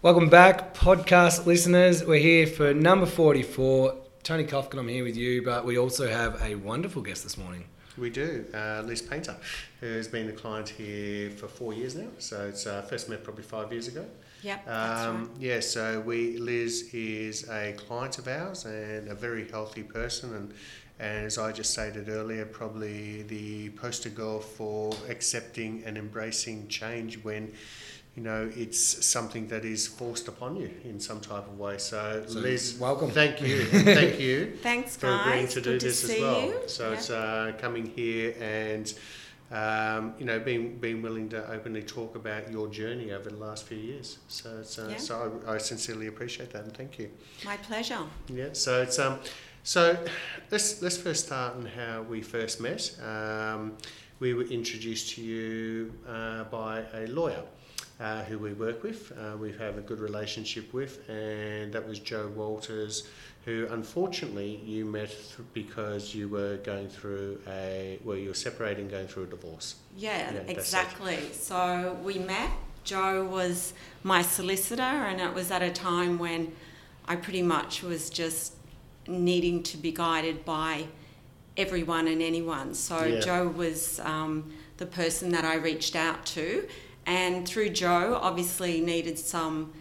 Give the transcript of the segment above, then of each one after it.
Welcome back, podcast listeners. We're here for number 44. Tony Kofkin, I'm here with you, but we also have a wonderful guest this morning. We do. Uh, Liz Paynter, who's been a client here for four years now. So it's uh, first met probably five years ago. Yep, that's Um, right. yeah, so we Liz is a client of ours and a very healthy person and and as I just stated earlier, probably the poster girl for accepting and embracing change when you know it's something that is forced upon you in some type of way. So, So, Liz, welcome. Thank you, thank you Thanks, for guys. agreeing to do Good this to as see well. you. So Yep. it's uh, coming here and um, you know being being willing to openly talk about your journey over the last few years. So it's uh, Yeah. so I, I sincerely appreciate that and thank you. My pleasure. Yeah. So it's um so let's let's first start on how we first met. Um, we were introduced to you uh, by a lawyer. Uh, who we work with, uh, we have a good relationship with, and that was Joe Walters, who unfortunately you met th- because you were going through a, well, you were separating, going through a divorce. Yeah, Yeah, exactly. So we met. Joe was my solicitor, and it was at a time when I pretty much was just needing to be guided by everyone and anyone. So Yeah. Joe was um, the person that I reached out to, and through Joe, obviously needed some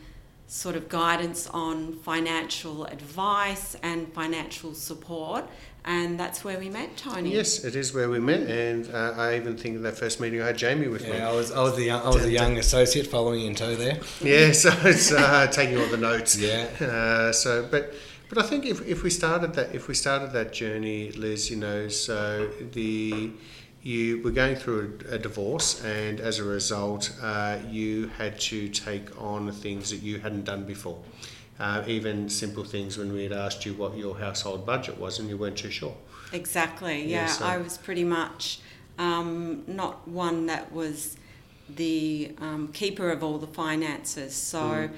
sort of guidance on financial advice and financial support, and that's where we met, Tony. Yes, it is where we met, and uh, I even think that first meeting I had Jamie with me. Yeah, I was, I was the young, I was the young associate following in tow there. Yeah, so it's uh, taking all the notes. Yeah. Uh, so, but but I think if, if we started that if we started that journey, Liz, you know, so the you were going through a, a divorce, and as a result, uh, you had to take on things that you hadn't done before. Uh, even simple things when we had asked you what your household budget was, and you weren't too sure. Exactly. Yeah, Yeah, so- I was pretty much um, not one that was the um, keeper of all the finances. So Mm.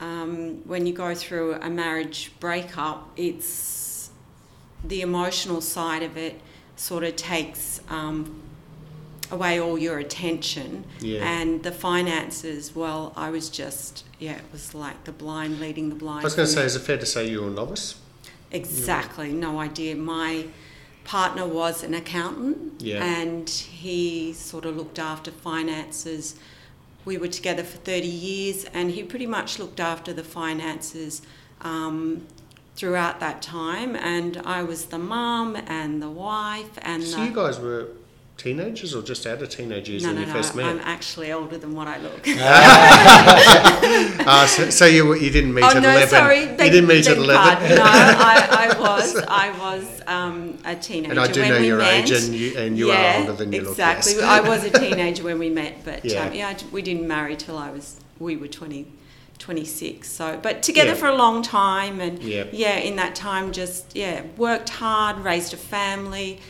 um, when you go through a marriage breakup, it's the emotional side of it sort of takes um, away all your attention. Yeah. And the finances, well, I was just, yeah, it was like the blind leading the blind. I was going to say, is it fair to say you were a novice? Exactly, no idea. My partner was an accountant Yeah. and he sort of looked after finances. We were together for 30 years and he pretty much looked after the finances um, throughout that time. And I was the mum and the wife and So the. you guys were teenagers or just out of teenage years no, when no, you no, first met? I'm actually older than what I look. Ah, so, so you you didn't meet oh at no, eleven. sorry, you didn't meet at eleven. No, I, I was, I was um, a teenager. and I do when know your met. age, and you and you yeah, are older than you look. exactly. look. I was a teenager when we met, but Yeah. um, yeah I we didn't marry till I was we were 20, 26. So, but together Yeah. for a long time, and Yeah. yeah, in that time, just yeah, worked hard, raised a family,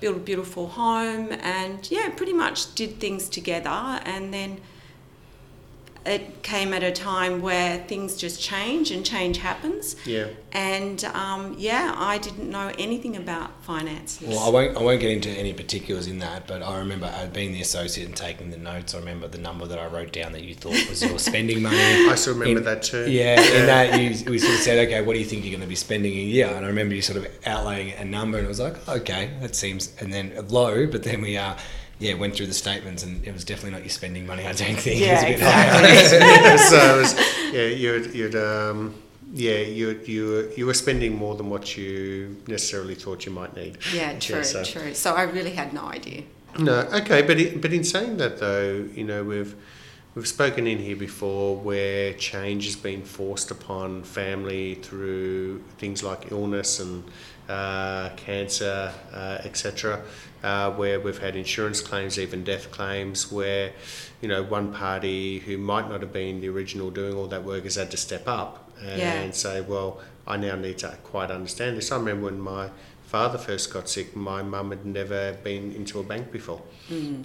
built a beautiful home, and yeah, pretty much did things together, and then. It came at a time where things just change and change happens. Yeah. And um, yeah, I didn't know anything about finances. Well, I won't, I won't get into any particulars in that, but I remember uh, being the associate and taking the notes. I remember the number that I wrote down that you thought was your spending money. I still remember In- that too. Yeah, in that you, we sort of said, okay, what do you think you're going to be spending a year? And I remember you sort of outlaying a number, and it was like, okay, that seems, and then low, but then we uh, yeah went through the statements, and it was definitely not your spending money. I don't think it was Yeah, a bit higher. exactly. so it was, yeah, you'd, you'd um, yeah, you you were, you were spending more than what you necessarily thought you might need. yeah, true, so- true. So I really had no idea. No, okay, but it, but in saying that though, you know we've we've spoken in here before where change has been forced upon family through things like illness and uh, cancer, uh, etc. Uh, where we've had insurance claims, even death claims, where you know one party who might not have been the original doing all that work has had to step up and Yeah. say, well, I now need to quite understand this. I remember when my father first got sick, my mum had never been into a bank before.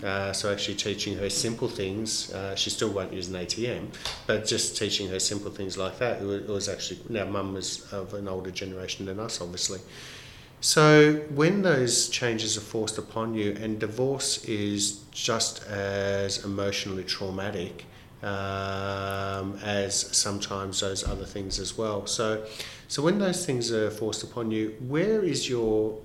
Uh, so actually teaching her simple things, uh, she still won't use an ATM, but just teaching her simple things like that, it was, it was actually, now mum was of an older generation than us, obviously. So when those changes are forced upon you, and divorce is just as emotionally traumatic um, as sometimes those other things as well. So, so when those things are forced upon you, where is your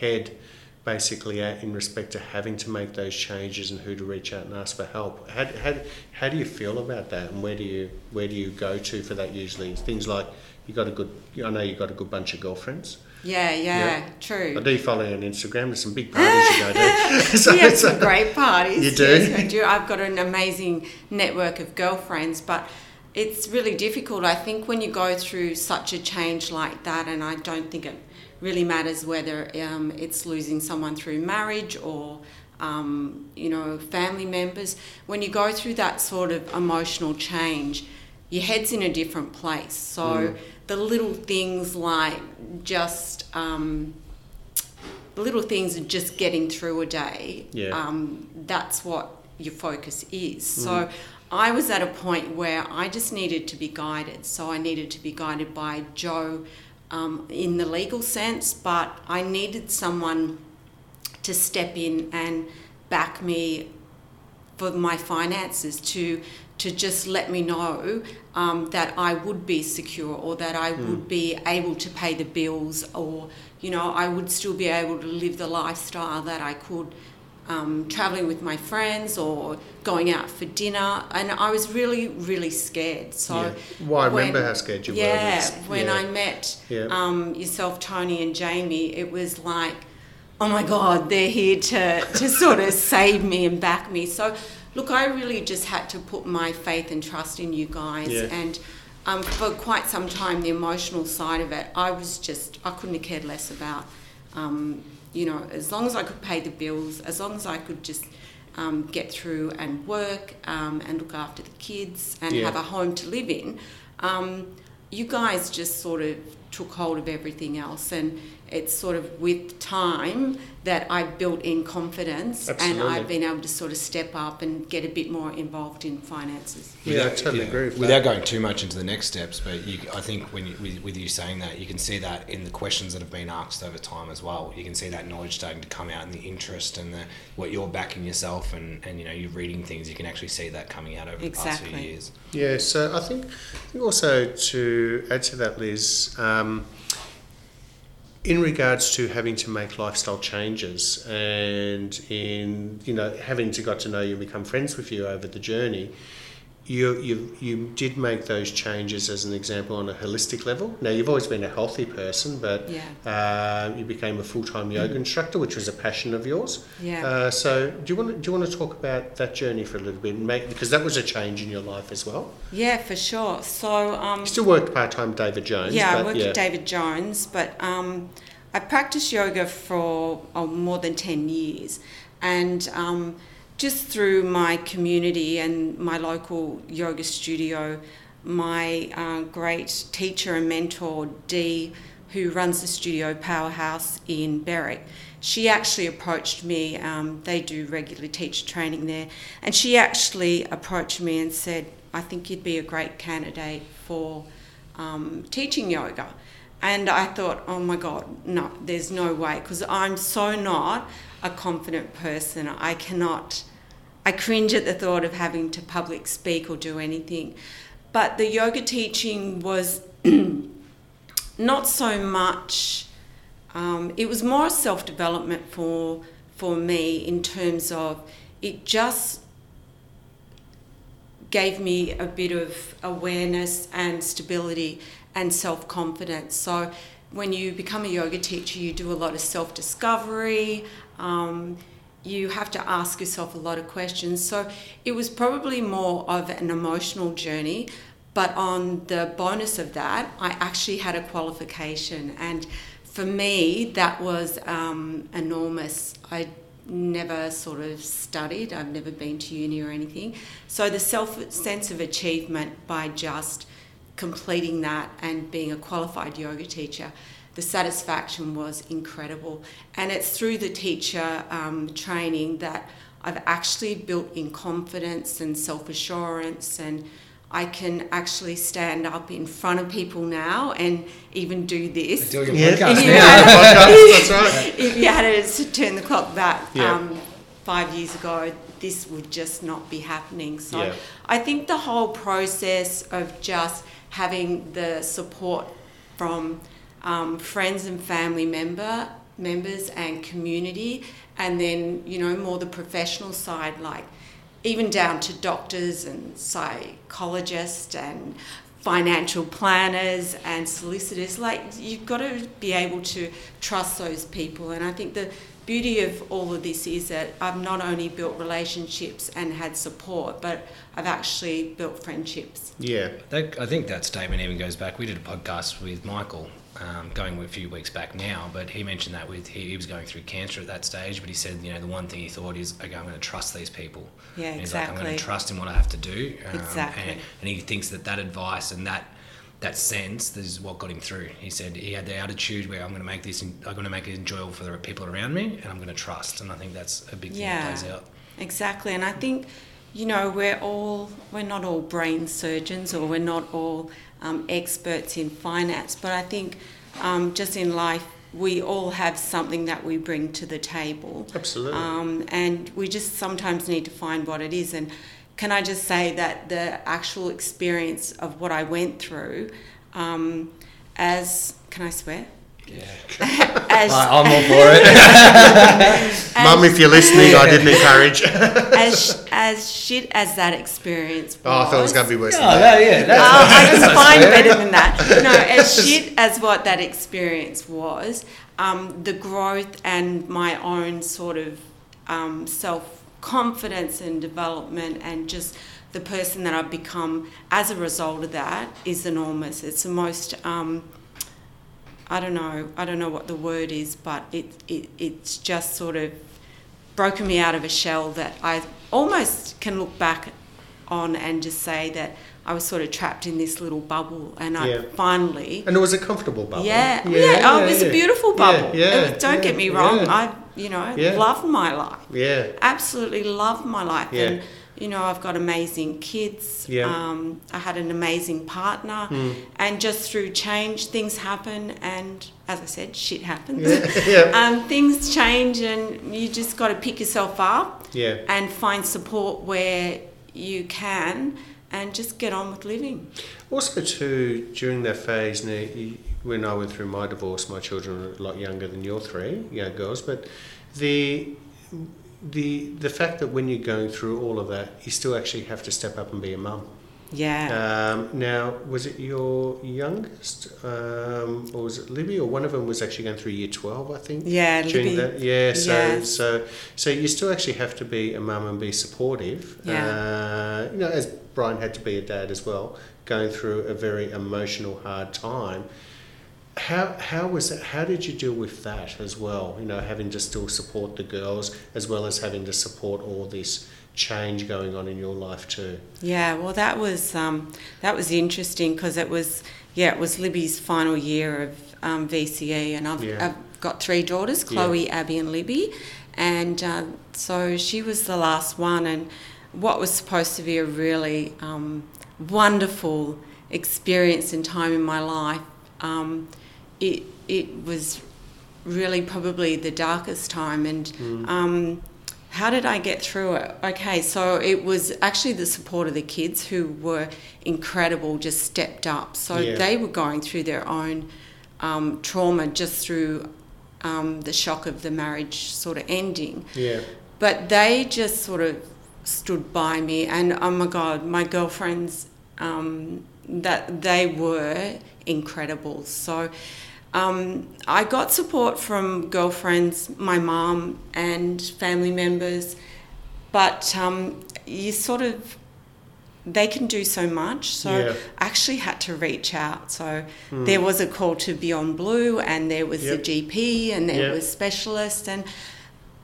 head basically at in respect to having to make those changes and who to reach out and ask for help? How, how, how do you feel about that, and where do you where do you go to for that usually? Things like you got a good, I know you got a good bunch of girlfriends. Yeah, yeah, yeah, true. I do follow you on Instagram. There's some big parties you go to. so, we have some great parties. You do? Yes, I do. I've got an amazing network of girlfriends, but it's really difficult. I think when you go through such a change like that, and I don't think it really matters whether um, it's losing someone through marriage or um, you know family members. When you go through that sort of emotional change, your head's in a different place. So. Mm the little things like just um, the little things of just getting through a day. Yeah. Um, that's what your focus is. Mm. So I was at a point where I just needed to be guided. So I needed to be guided by Joe um, in the legal sense, but I needed someone to step in and back me for my finances to to just let me know um, that I would be secure or that I mm. would be able to pay the bills or, you know, I would still be able to live the lifestyle that I could um, traveling with my friends or going out for dinner. And I was really, really scared. So, yeah. well, I when, remember how scared you yeah, were. When yeah, when I met yeah. um, yourself, Tony, and Jamie, it was like, oh my God, they're here to, to sort of save me and back me. So, look, I really just had to put my faith and trust in you guys. Yeah. And um, for quite some time, the emotional side of it, I was just, I couldn't have cared less about. Um, you know, as long as I could pay the bills, as long as I could just um, get through and work um, and look after the kids and yeah. have a home to live in, um, you guys just sort of took hold of everything else. And it's sort of with time that I've built in confidence Absolutely. and I've been able to sort of step up and get a bit more involved in finances. Yeah, I totally yeah. agree with Without that. going too much into the next steps, but you, I think when you, with, with, you saying that, you can see that in the questions that have been asked over time as well. You can see that knowledge starting to come out and the interest and the, what you're backing yourself and, and you know you're reading things. You can actually see that coming out over exactly. the past few years. Yeah, so I think, I think also to add to that, Liz. Um, in regards to having to make lifestyle changes and in you know having to got to know you and become friends with you over the journey you, you, you did make those changes as an example on a holistic level. Now, you've always been a healthy person, but yeah. uh, you became a full time yoga mm. instructor, which was a passion of yours. Yeah. Uh, so, do you, want to, do you want to talk about that journey for a little bit? Make, because that was a change in your life as well. Yeah, for sure. So, um, you still worked part time David Jones. Yeah, but, I worked yeah. at David Jones, but um, I practiced yoga for oh, more than 10 years. And um, just through my community and my local yoga studio, my uh, great teacher and mentor, Dee, who runs the studio Powerhouse in Berwick, she actually approached me. Um, they do regular teacher training there, and she actually approached me and said, I think you'd be a great candidate for um, teaching yoga. And I thought, oh my God, no, there's no way, because I'm so not a confident person. I cannot, I cringe at the thought of having to public speak or do anything. But the yoga teaching was not so much, um, it was more self development for, for me in terms of it just gave me a bit of awareness and stability and self confidence. So when you become a yoga teacher, you do a lot of self discovery. Um, you have to ask yourself a lot of questions. So it was probably more of an emotional journey. But on the bonus of that, I actually had a qualification. And for me, that was um, enormous. I never sort of studied, I've never been to uni or anything. So the self sense of achievement by just completing that and being a qualified yoga teacher, the satisfaction was incredible. And it's through the teacher um, training that I've actually built in confidence and self assurance and I can actually stand up in front of people now and even do this. Doing a podcast If you now. had- Podcast, right. if you had to turn the clock back Yeah. um, five years ago, this would just not be happening. So Yeah. I think the whole process of just having the support from um, friends and family member members and community, and then you know more the professional side, like even down to doctors and psychologists and financial planners and solicitors. Like you've got to be able to trust those people, and I think the beauty of all of this is that I've not only built relationships and had support, but I've actually built friendships. Yeah. That, I think that statement even goes back. We did a podcast with Michael, um, going a few weeks back now, but he mentioned that with he, he was going through cancer at that stage. But he said, you know, the one thing he thought is, okay, I'm going to trust these people. Yeah, And he's like, I'm going to trust in what I have to do. Um, Exactly. And, and he thinks that that advice and that that sense this is what got him through. He said he had the attitude where I'm going to make this, I'm going to make it enjoyable for the people around me, and I'm going to trust. And I think that's a big thing Yeah. that plays out. Exactly, and I think you know we're all we're not all brain surgeons or we're not all um, experts in finance, but I think um, just in life we all have something that we bring to the table, Absolutely. um, and we just sometimes need to find what it is. And can I just say that the actual experience of what I went through, um, as can I swear? Yeah. As, I'm all for it. Mum, if you're listening, I didn't encourage. as as shit as that experience was. Oh, I thought it was going to be worse oh, than that. no, yeah, that's, Oh, I can find better than that. No, as shit as what that experience was, um, the growth and my own sort of um, self confidence and development, and just the person that I've become as a result of that is enormous. It's the most. Um, I don't know. I don't know what the word is, but it, it it's just sort of broken me out of a shell that I almost can look back on and just say that I was sort of trapped in this little bubble, and I Yeah. finally. And it was a comfortable bubble. Yeah, yeah, oh, it was yeah. a beautiful bubble. Yeah, was- don't yeah, get me wrong, yeah. I, you know, Yeah. loved my life. Yeah. Absolutely loved my life. Yeah. And, you know, I've got amazing kids. Yeah. Um, I had an amazing partner. Mm. And just through change, things happen. And as I said, shit happens. Yeah. yeah. um, things change, and you just got to pick yourself up Yeah. and find support where you can and just get on with living. Also, too, during that phase, now, you- when I went through my divorce, my children were a lot younger than your three young girls, but the the the fact that when you're going through all of that, you still actually have to step up and be a mum. Yeah. Um, now, was it your youngest, um, or was it Libby, or one of them was actually going through year twelve? I think. yeah, during Libby. that yeah so Yes. so so you still actually have to be a mum and be supportive Yeah. uh, you know as brian had to be a dad as well going through a very emotional hard time how how was that how did you deal with that as well you know having to still support the girls as well as having to support all this change going on in your life too Yeah, well, that was um, that was interesting because it was yeah, it was Libby's final year of um, VCE, and I've, Yeah. I've got three daughters, Yeah. Chloe, Abby, and Libby, and uh, so she was the last one, and what was supposed to be a really um, wonderful experience and time in my life, um, it it was really probably the darkest time, and. Mm. Um, how did I get through it? Okay, so it was actually the support of the kids who were incredible, just stepped up. So Yeah. they were going through their own um, trauma just through um, the shock of the marriage sort of ending. yeah But they just sort of stood by me, and oh my God, my girlfriends, um, that they were incredible. So um, I got support from girlfriends, my mum, and family members, but um, you sort of they can do so much. So Yeah. I actually had to reach out. So Hmm. there was a call to Beyond Blue, and there was Yep. the GP, and there Yep. was specialist, and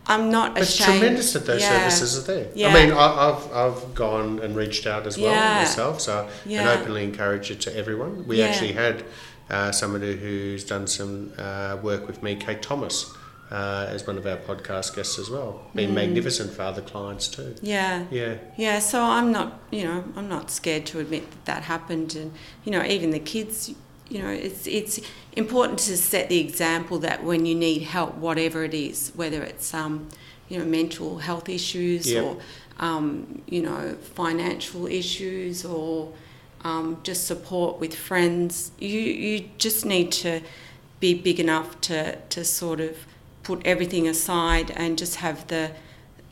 I'm not It's ashamed. tremendous that those Yeah. services are there. Yeah. I mean, I, I've, I've gone and reached out as well myself, so and openly encourage it to everyone. We actually had uh, somebody who's done some uh, work with me, Kate Thomas, uh, as one of our podcast guests as well. Been Mm. magnificent for other clients too. Yeah. Yeah, Yeah, so I'm not, you know, I'm not scared to admit that that happened, and you know, even the kids, you know, it's it's important to set the example that when you need help, whatever it is, whether it's um, you know, mental health issues Yep. or, um, you know, financial issues or um, just support with friends. You, you just need to be big enough to, to sort of put everything aside and just have the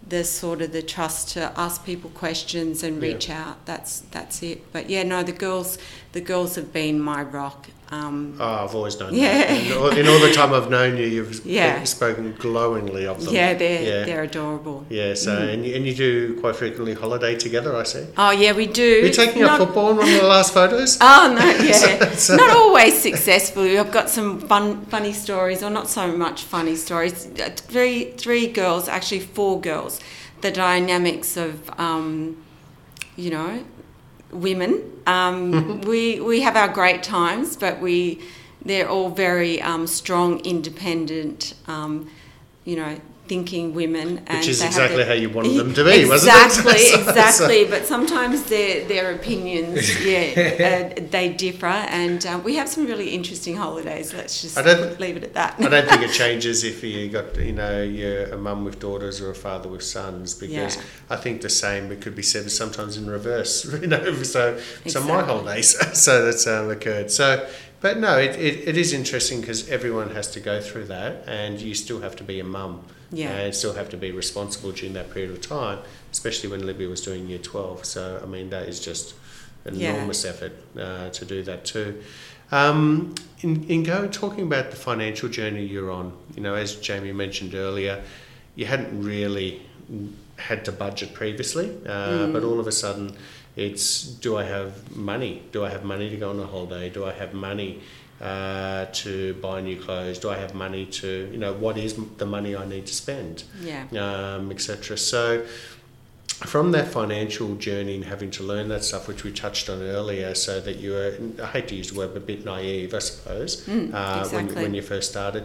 the sort of the trust to ask people questions and Yeah. reach out. That's that's it. But yeah, no, the girls the girls have been my rock. Um, Oh, I've always known Yeah. that. In all, in all the time I've known you, you've Yeah. spoken glowingly of them. yeah, they're yeah. they're adorable. Yeah, so and, you, and you do quite frequently holiday together, I see. Oh yeah, we do. You're you taking Not- up football in one of the last photos? Oh no, yeah, So- not always successfully. I've got some fun, funny stories, or not so much funny stories. Uh, Three, three girls, actually four girls. The dynamics of, um, you know, women. Um, we we have our great times, but we they're all very um, strong, independent. Um, you know. Thinking women, and Which is exactly their- how you wanted them to be, wasn't it? exactly, exactly. But sometimes their their opinions, yeah, uh, they differ, and um, we have some really interesting holidays. Let's just I don't- leave it at that. I don't think it changes if you got you know you're a mum with daughters or a father with sons because Yeah. I think the same it could be said sometimes in reverse you know so so my Exactly. holidays so that's um, occurred so but no it, it, it is interesting because everyone has to go through that and you still have to be a mum Yeah. and still have to be responsible during that period of time especially when Libby was doing year 12 so I mean that is just an Yeah. enormous effort uh, to do that too um, in, in go talking about the financial journey you're on, you know, as Jamie mentioned earlier, you hadn't really had to budget previously, uh, but all of a sudden, it's do I have money? Do I have money to go on a holiday? Do I have money uh, to buy new clothes? Do I have money to, you know, what is the money I need to spend, yeah, um, etc. So from that financial journey and having to learn that stuff, which we touched on earlier, so that you were, I hate to use the word, but a bit naive, I suppose, Mm, uh, when, exactly. when you first started.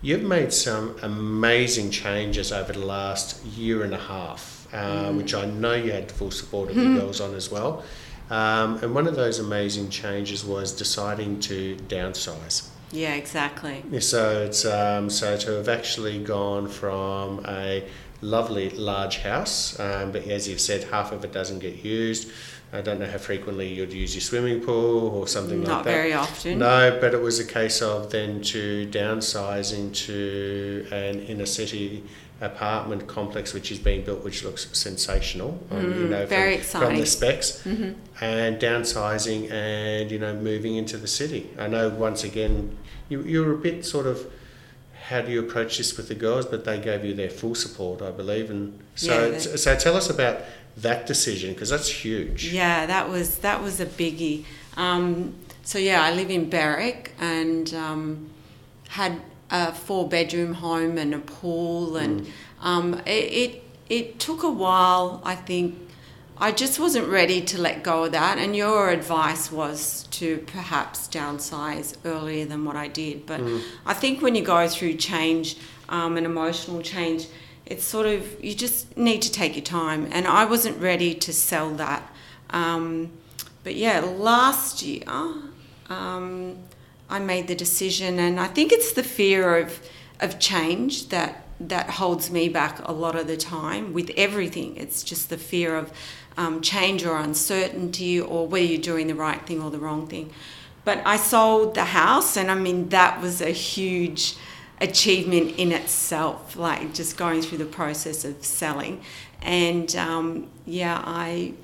You've made some amazing changes over the last year and a half, uh, Mm. which I know you had the full support of the girls on as well. Um, and one of those amazing changes was deciding to downsize. yeah, exactly. So it's um, so to have actually gone from a lovely large house, um, but as you've said, half of it doesn't get used. I don't know how frequently you'd use your swimming pool or something like that. Not very often. No, but it was a case of then to downsize into an inner city apartment complex which is being built, which looks sensational. um, you Mm, know, very from, from the exciting. specs, hmm and downsizing and you know moving into the city. I know once again you you're a bit sort of how do you approach this with the girls, but they gave you their full support, I believe, and so Yeah, so, so tell us about that decision because that's huge. Yeah, that was that was a biggie. Um, so yeah, I live in Berwick and um, had a four bedroom home and a pool, and um, it, it it took a while. I think I just wasn't ready to let go of that. And your advice was to perhaps downsize earlier than what I did. But I think when you go through change, um, an emotional change, it's sort of you just need to take your time. And I wasn't ready to sell that. Um, but yeah, last year um, I made the decision, and I think it's the fear of of change that that holds me back a lot of the time with everything. It's just the fear of um, change or uncertainty, or whether you're doing the right thing or the wrong thing. But I sold the house, and I mean that was a huge achievement in itself. Like just going through the process of selling, and um, yeah, I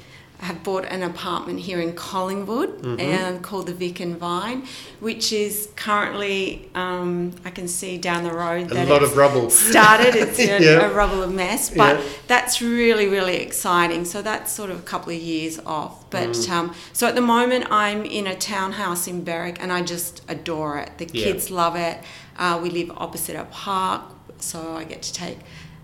have bought an apartment here in Collingwood and called the Vic and Vine, which is currently um, I can see down the road A lot of rubble. started. It's a, Yeah. a rubble of mess, but Yeah. that's really really exciting. So that's sort of a couple of years off. But Mm. um, so at the moment I'm in a townhouse in Berwick, and I just adore it. The Yeah. kids love it. Uh, we live opposite a park, so I get to take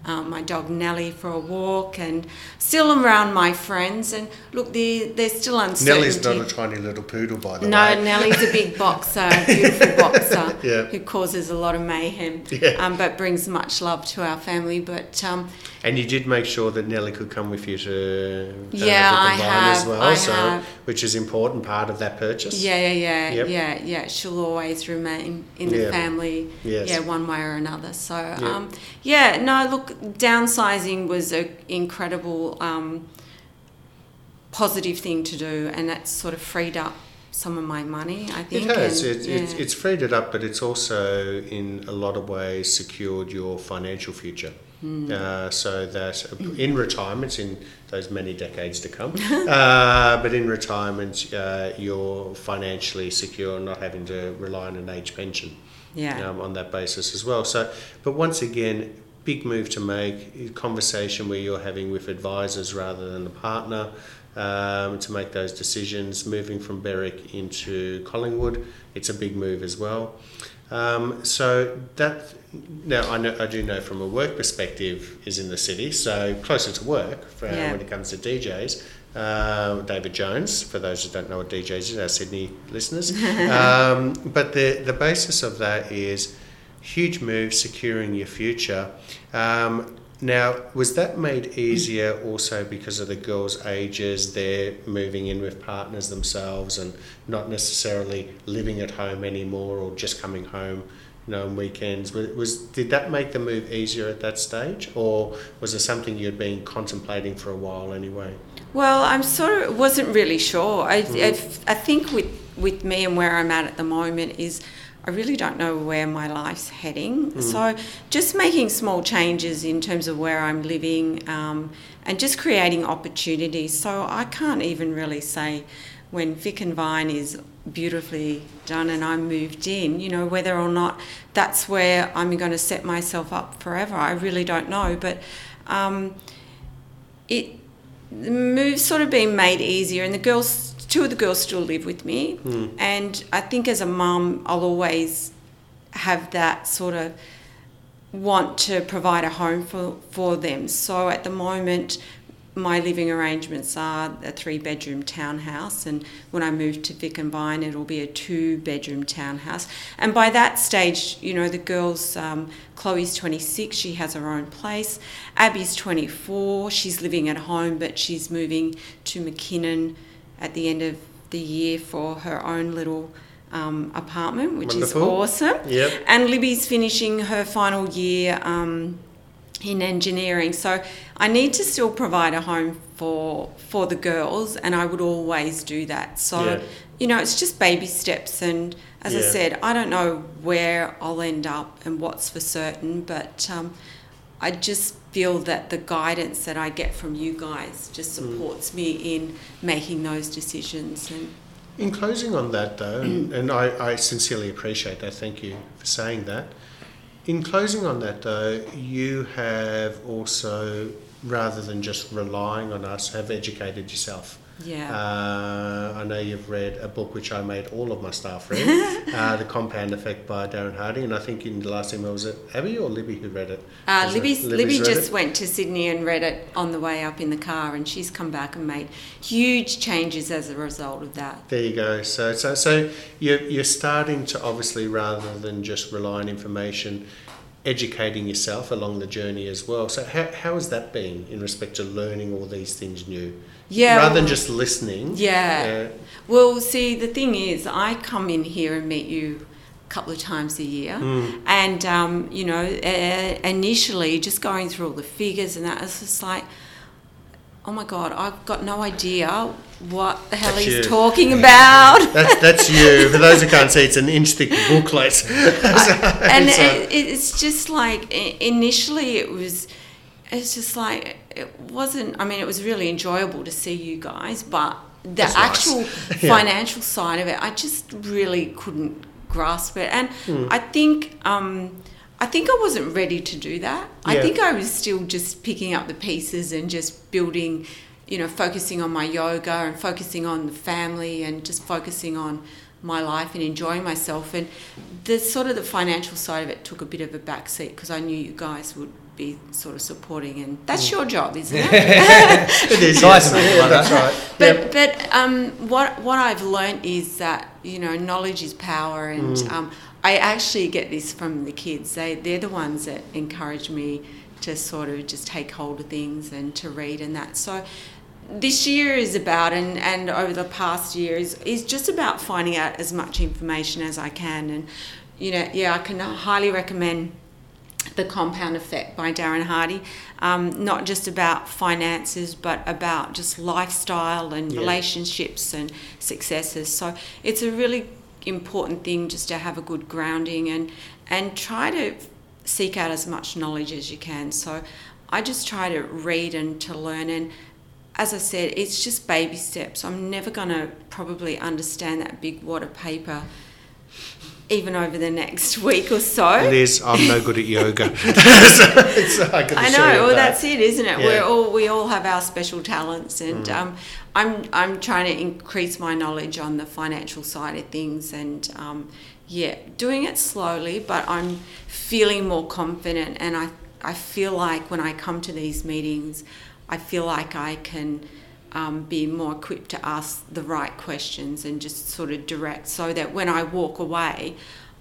um, my dog Nellie for a walk, and still around my friends. And look, there, there's still uncertainty. Nellie's not a tiny little poodle, by the No, way. No, Nellie's a big boxer, beautiful boxer, Yeah. who causes a lot of mayhem, Yeah. um, but brings much love to our family. But um, And you did make sure that Nellie could come with you to uh, Yeah, the I have, as well, I so have. which is important part of that purchase. yeah, yeah, yeah, Yep. yeah, yeah. She'll always remain in the Yeah. family, Yes. yeah, one way or another. So, um, yeah, no, look, downsizing was an incredible um, positive thing to do, and that's sort of freed up some of my money. I think It has. and, It, it's, yeah. it's freed it up, but it's also, in a lot of ways, secured your financial future. Hmm. Uh, so that in retirement, in those many decades to come, uh, but in retirement, uh, you're financially secure, not having to rely on an age pension yeah. um, on that basis as well. So, but once again, big move to make, conversation where you're having with advisors rather than the partner um, to make those decisions. Moving from Berwick into Collingwood, it's a big move as well. Um, so that now I know I do know from a work perspective is in the city, so closer to work for, Yeah. when it comes to DJs. Uh, David Jones, for those who don't know what DJs is, our Sydney listeners. um, but the the basis of that is huge move, securing your future. Um, now, was that made easier also because of the girls' ages? They're moving in with partners themselves and not necessarily living at home anymore or just coming home, you know, on weekends. Was, was did that make the move easier at that stage, or was it something you'd been contemplating for a while anyway? Well, I'm sort of wasn't really sure. I, I, I think with with me and where I'm at at the moment is I really don't know where my life's heading. So just making small changes in terms of where I'm living um, and just creating opportunities. So I can't even really say when Vic and Vine is beautifully done and I'm moved in, you know, whether or not that's where I'm going to set myself up forever. I really don't know. But um, it the move's sort of been made easier, and the girls, two of the girls still live with me, and I think as a mum, I'll always have that sort of want to provide a home for, for them. So at the moment, my living arrangements are a three bedroom townhouse, and when I move to Vic and Vine, it'll be a two bedroom townhouse. And by that stage, you know, the girls, um, Chloe's 26, she has her own place. Abby's 24, she's living at home, but she's moving to McKinnon at the end of the year for her own little um, apartment, which Wonderful. is awesome. Yep. And Libby's finishing her final year um, in engineering, so I need to still provide a home for for the girls, and I would always do that. So, Yeah. you know, it's just baby steps, and as I said, I don't know where I'll end up and what's for certain, but um, I just feel that the guidance that I get from you guys just Mm. supports me in making those decisions. And In closing on that, though, and, and I, I sincerely appreciate that, thank you for saying that. In closing on that, though, you have also, rather than just relying on us, have educated yourself. yeah, Uh, I know you've read a book which I made all of my staff read, uh, The Compound Effect by Darren Hardy, and I think in the last email was it Abby or Libby who read it? Uh, Was it Libby's, Libby's Libby just it? went to Sydney and read it on the way up in the car, and she's come back and made huge changes as a result of that. There you go. So, so, so you're, you're starting to obviously, rather than just rely on information, educating yourself along the journey as well. So, how, how has that been in respect to learning all these things new? Yeah, Rather than just listening. Yeah. uh, Well, see, the thing is, I come in here and meet you a couple of times a year, Mm. and um, you know, uh, initially just going through all the figures and that, it's just like. Oh my God! I've got no idea what the hell That's he's you. talking about. that's, that's you. For those who can't see, it's an inch thick booklet. and So- it, it's just like initially it was it's just like it wasn't i mean it was really enjoyable to see you guys but the That's nice. actual Yeah. financial side of it i just really couldn't grasp it and Hmm. i think um I think I wasn't ready to do that. I think I was still just picking up the pieces and just building, you know, focusing on my yoga and focusing on the family and just focusing on my life and enjoying myself. And the sort of the financial side of it took a bit of a backseat because I knew you guys would be sort of supporting, and that's your job, isn't it? it is. Nice yes. of you, Yeah, that's right. But Yep. but um, what what I've learned is that you know knowledge is power, and Mm. um, I actually get this from the kids. They they're the ones that encourage me to sort of just take hold of things and to read and that. So this year is about and, and over the past year is, is just about finding out as much information as I can and you know yeah I can highly recommend the Compound Effect by Darren Hardy. Um, not just about finances, but about just lifestyle and Yeah. relationships and successes. So it's a really important thing just to have a good grounding and and try to seek out as much knowledge as you can. So I just try to read and to learn and as I said, it's just baby steps. I'm never going to probably understand that big wad of paper even over the next week or so. Liz, I'm no good at yoga. so, I, I know. Well, that. that's it, isn't it? Yeah. We're all we all have our special talents, and Mm. um, I'm I'm trying to increase my knowledge on the financial side of things, and um, yeah, doing it slowly, but I'm feeling more confident, and I I feel like when I come to these meetings, I feel like I can. Um, be more equipped to ask the right questions and just sort of direct so that when I walk away,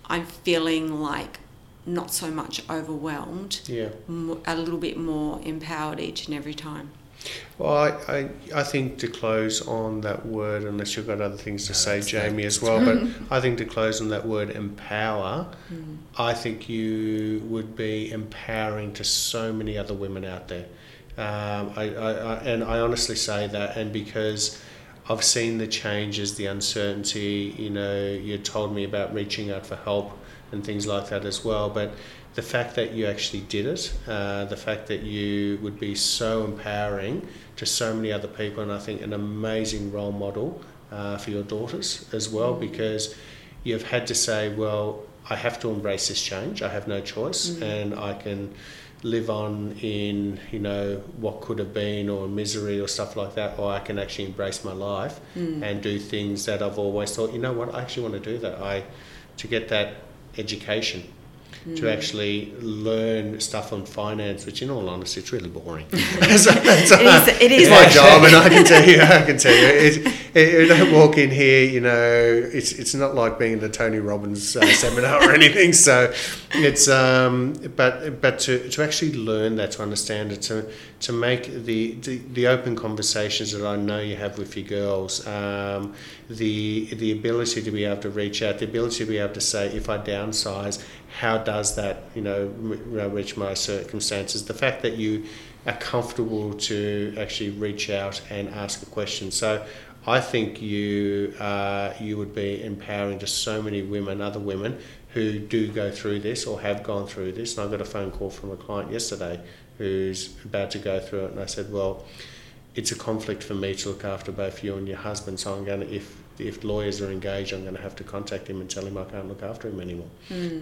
I'm feeling like not so much overwhelmed Yeah. m- a little bit more empowered each and every time. Well, I, I, I think to close on that word, unless you've got other things to No, say, that's Jamie, as well, but I think to close on that word empower, I think you would be empowering to so many other women out there. Um, I, I, I, and I honestly say that, and because I've seen the changes, the uncertainty, you know, you told me about reaching out for help and things like that as well, but the fact that you actually did it, uh, the fact that you would be so empowering to so many other people, and I think an amazing role model uh, for your daughters as well, because you've had to say, well, I have to embrace this change. I have no choice, and I can live on in you know what could have been or misery or stuff like that or I can actually embrace my life hmm. and do things that I've always thought you know what I actually want to do that. I to get that education to actually learn stuff on finance which in all honesty it's really boring. So, so It is- it it's is. my job and I can tell you I can tell you it, it, you don't walk in here you know it's it's not like being in the Tony Robbins uh, seminar or anything. So it's um but but to, to actually learn that to understand it to to make the, the, the open conversations that I know you have with your girls um, the the ability to be able to reach out the ability to be able to say if I downsize how does that you know reach my circumstances the fact that you are comfortable to actually reach out and ask a question so I think you uh, you would be empowering to so many women, other women who do go through this or have gone through this. And I got a phone call from a client yesterday who's about to go through it, and I said, "Well, it's a conflict for me to look after both you and your husband, so I'm going to if." If lawyers are engaged, I'm going to have to contact him and tell him I can't look after him anymore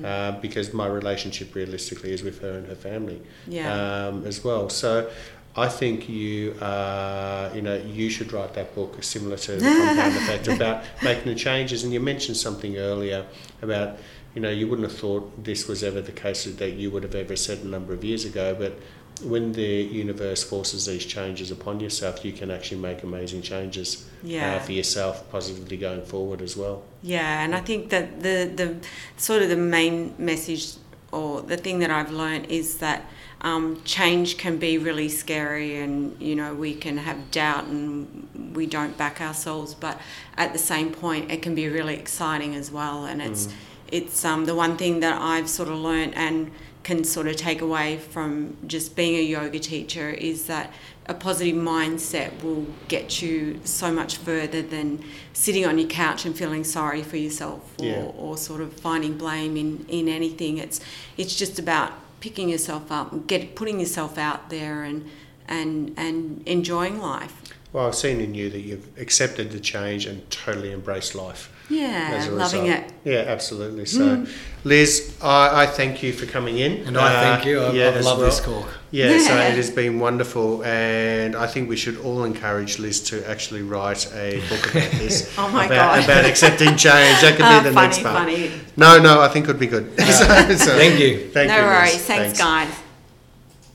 uh, because my relationship realistically is with her and her family Yeah. um, as well. So I think you, uh, you know, you should write that book similar to the compound effect about making the changes. And you mentioned something earlier about, you know, you wouldn't have thought this was ever the case that you would have ever said a number of years ago, but when the universe forces these changes upon yourself, you can actually make amazing changes Yeah. uh, for yourself positively going forward as well. Yeah, and I think that the the sort of the main message or the thing that I've learned is that um, change can be really scary, and you know we can have doubt and we don't back ourselves, but at the same point, it can be really exciting as well. And it's it's um, the one thing that I've sort of learned and can sort of take away from just being a yoga teacher is that a positive mindset will get you so much further than sitting on your couch and feeling sorry for yourself or, Yeah. or sort of finding blame in, in anything. It's it's just about picking yourself up and get putting yourself out there and and and enjoying life. Well, I've seen in you that you've accepted the change and totally embraced life. Yeah, as a loving result. it. Yeah, absolutely. So, Liz, I, I thank you for coming in. And I thank you. I, yeah, I love well. this talk. Yeah, so it has been wonderful, and I think we should all encourage Liz to actually write a book about this. Oh my about, God. About accepting change. That could Ah, be the funny, next part. funny. No, no, I think it would be good. So- so, Thank you. Thank no you. Liz. worries. Thanks, guys.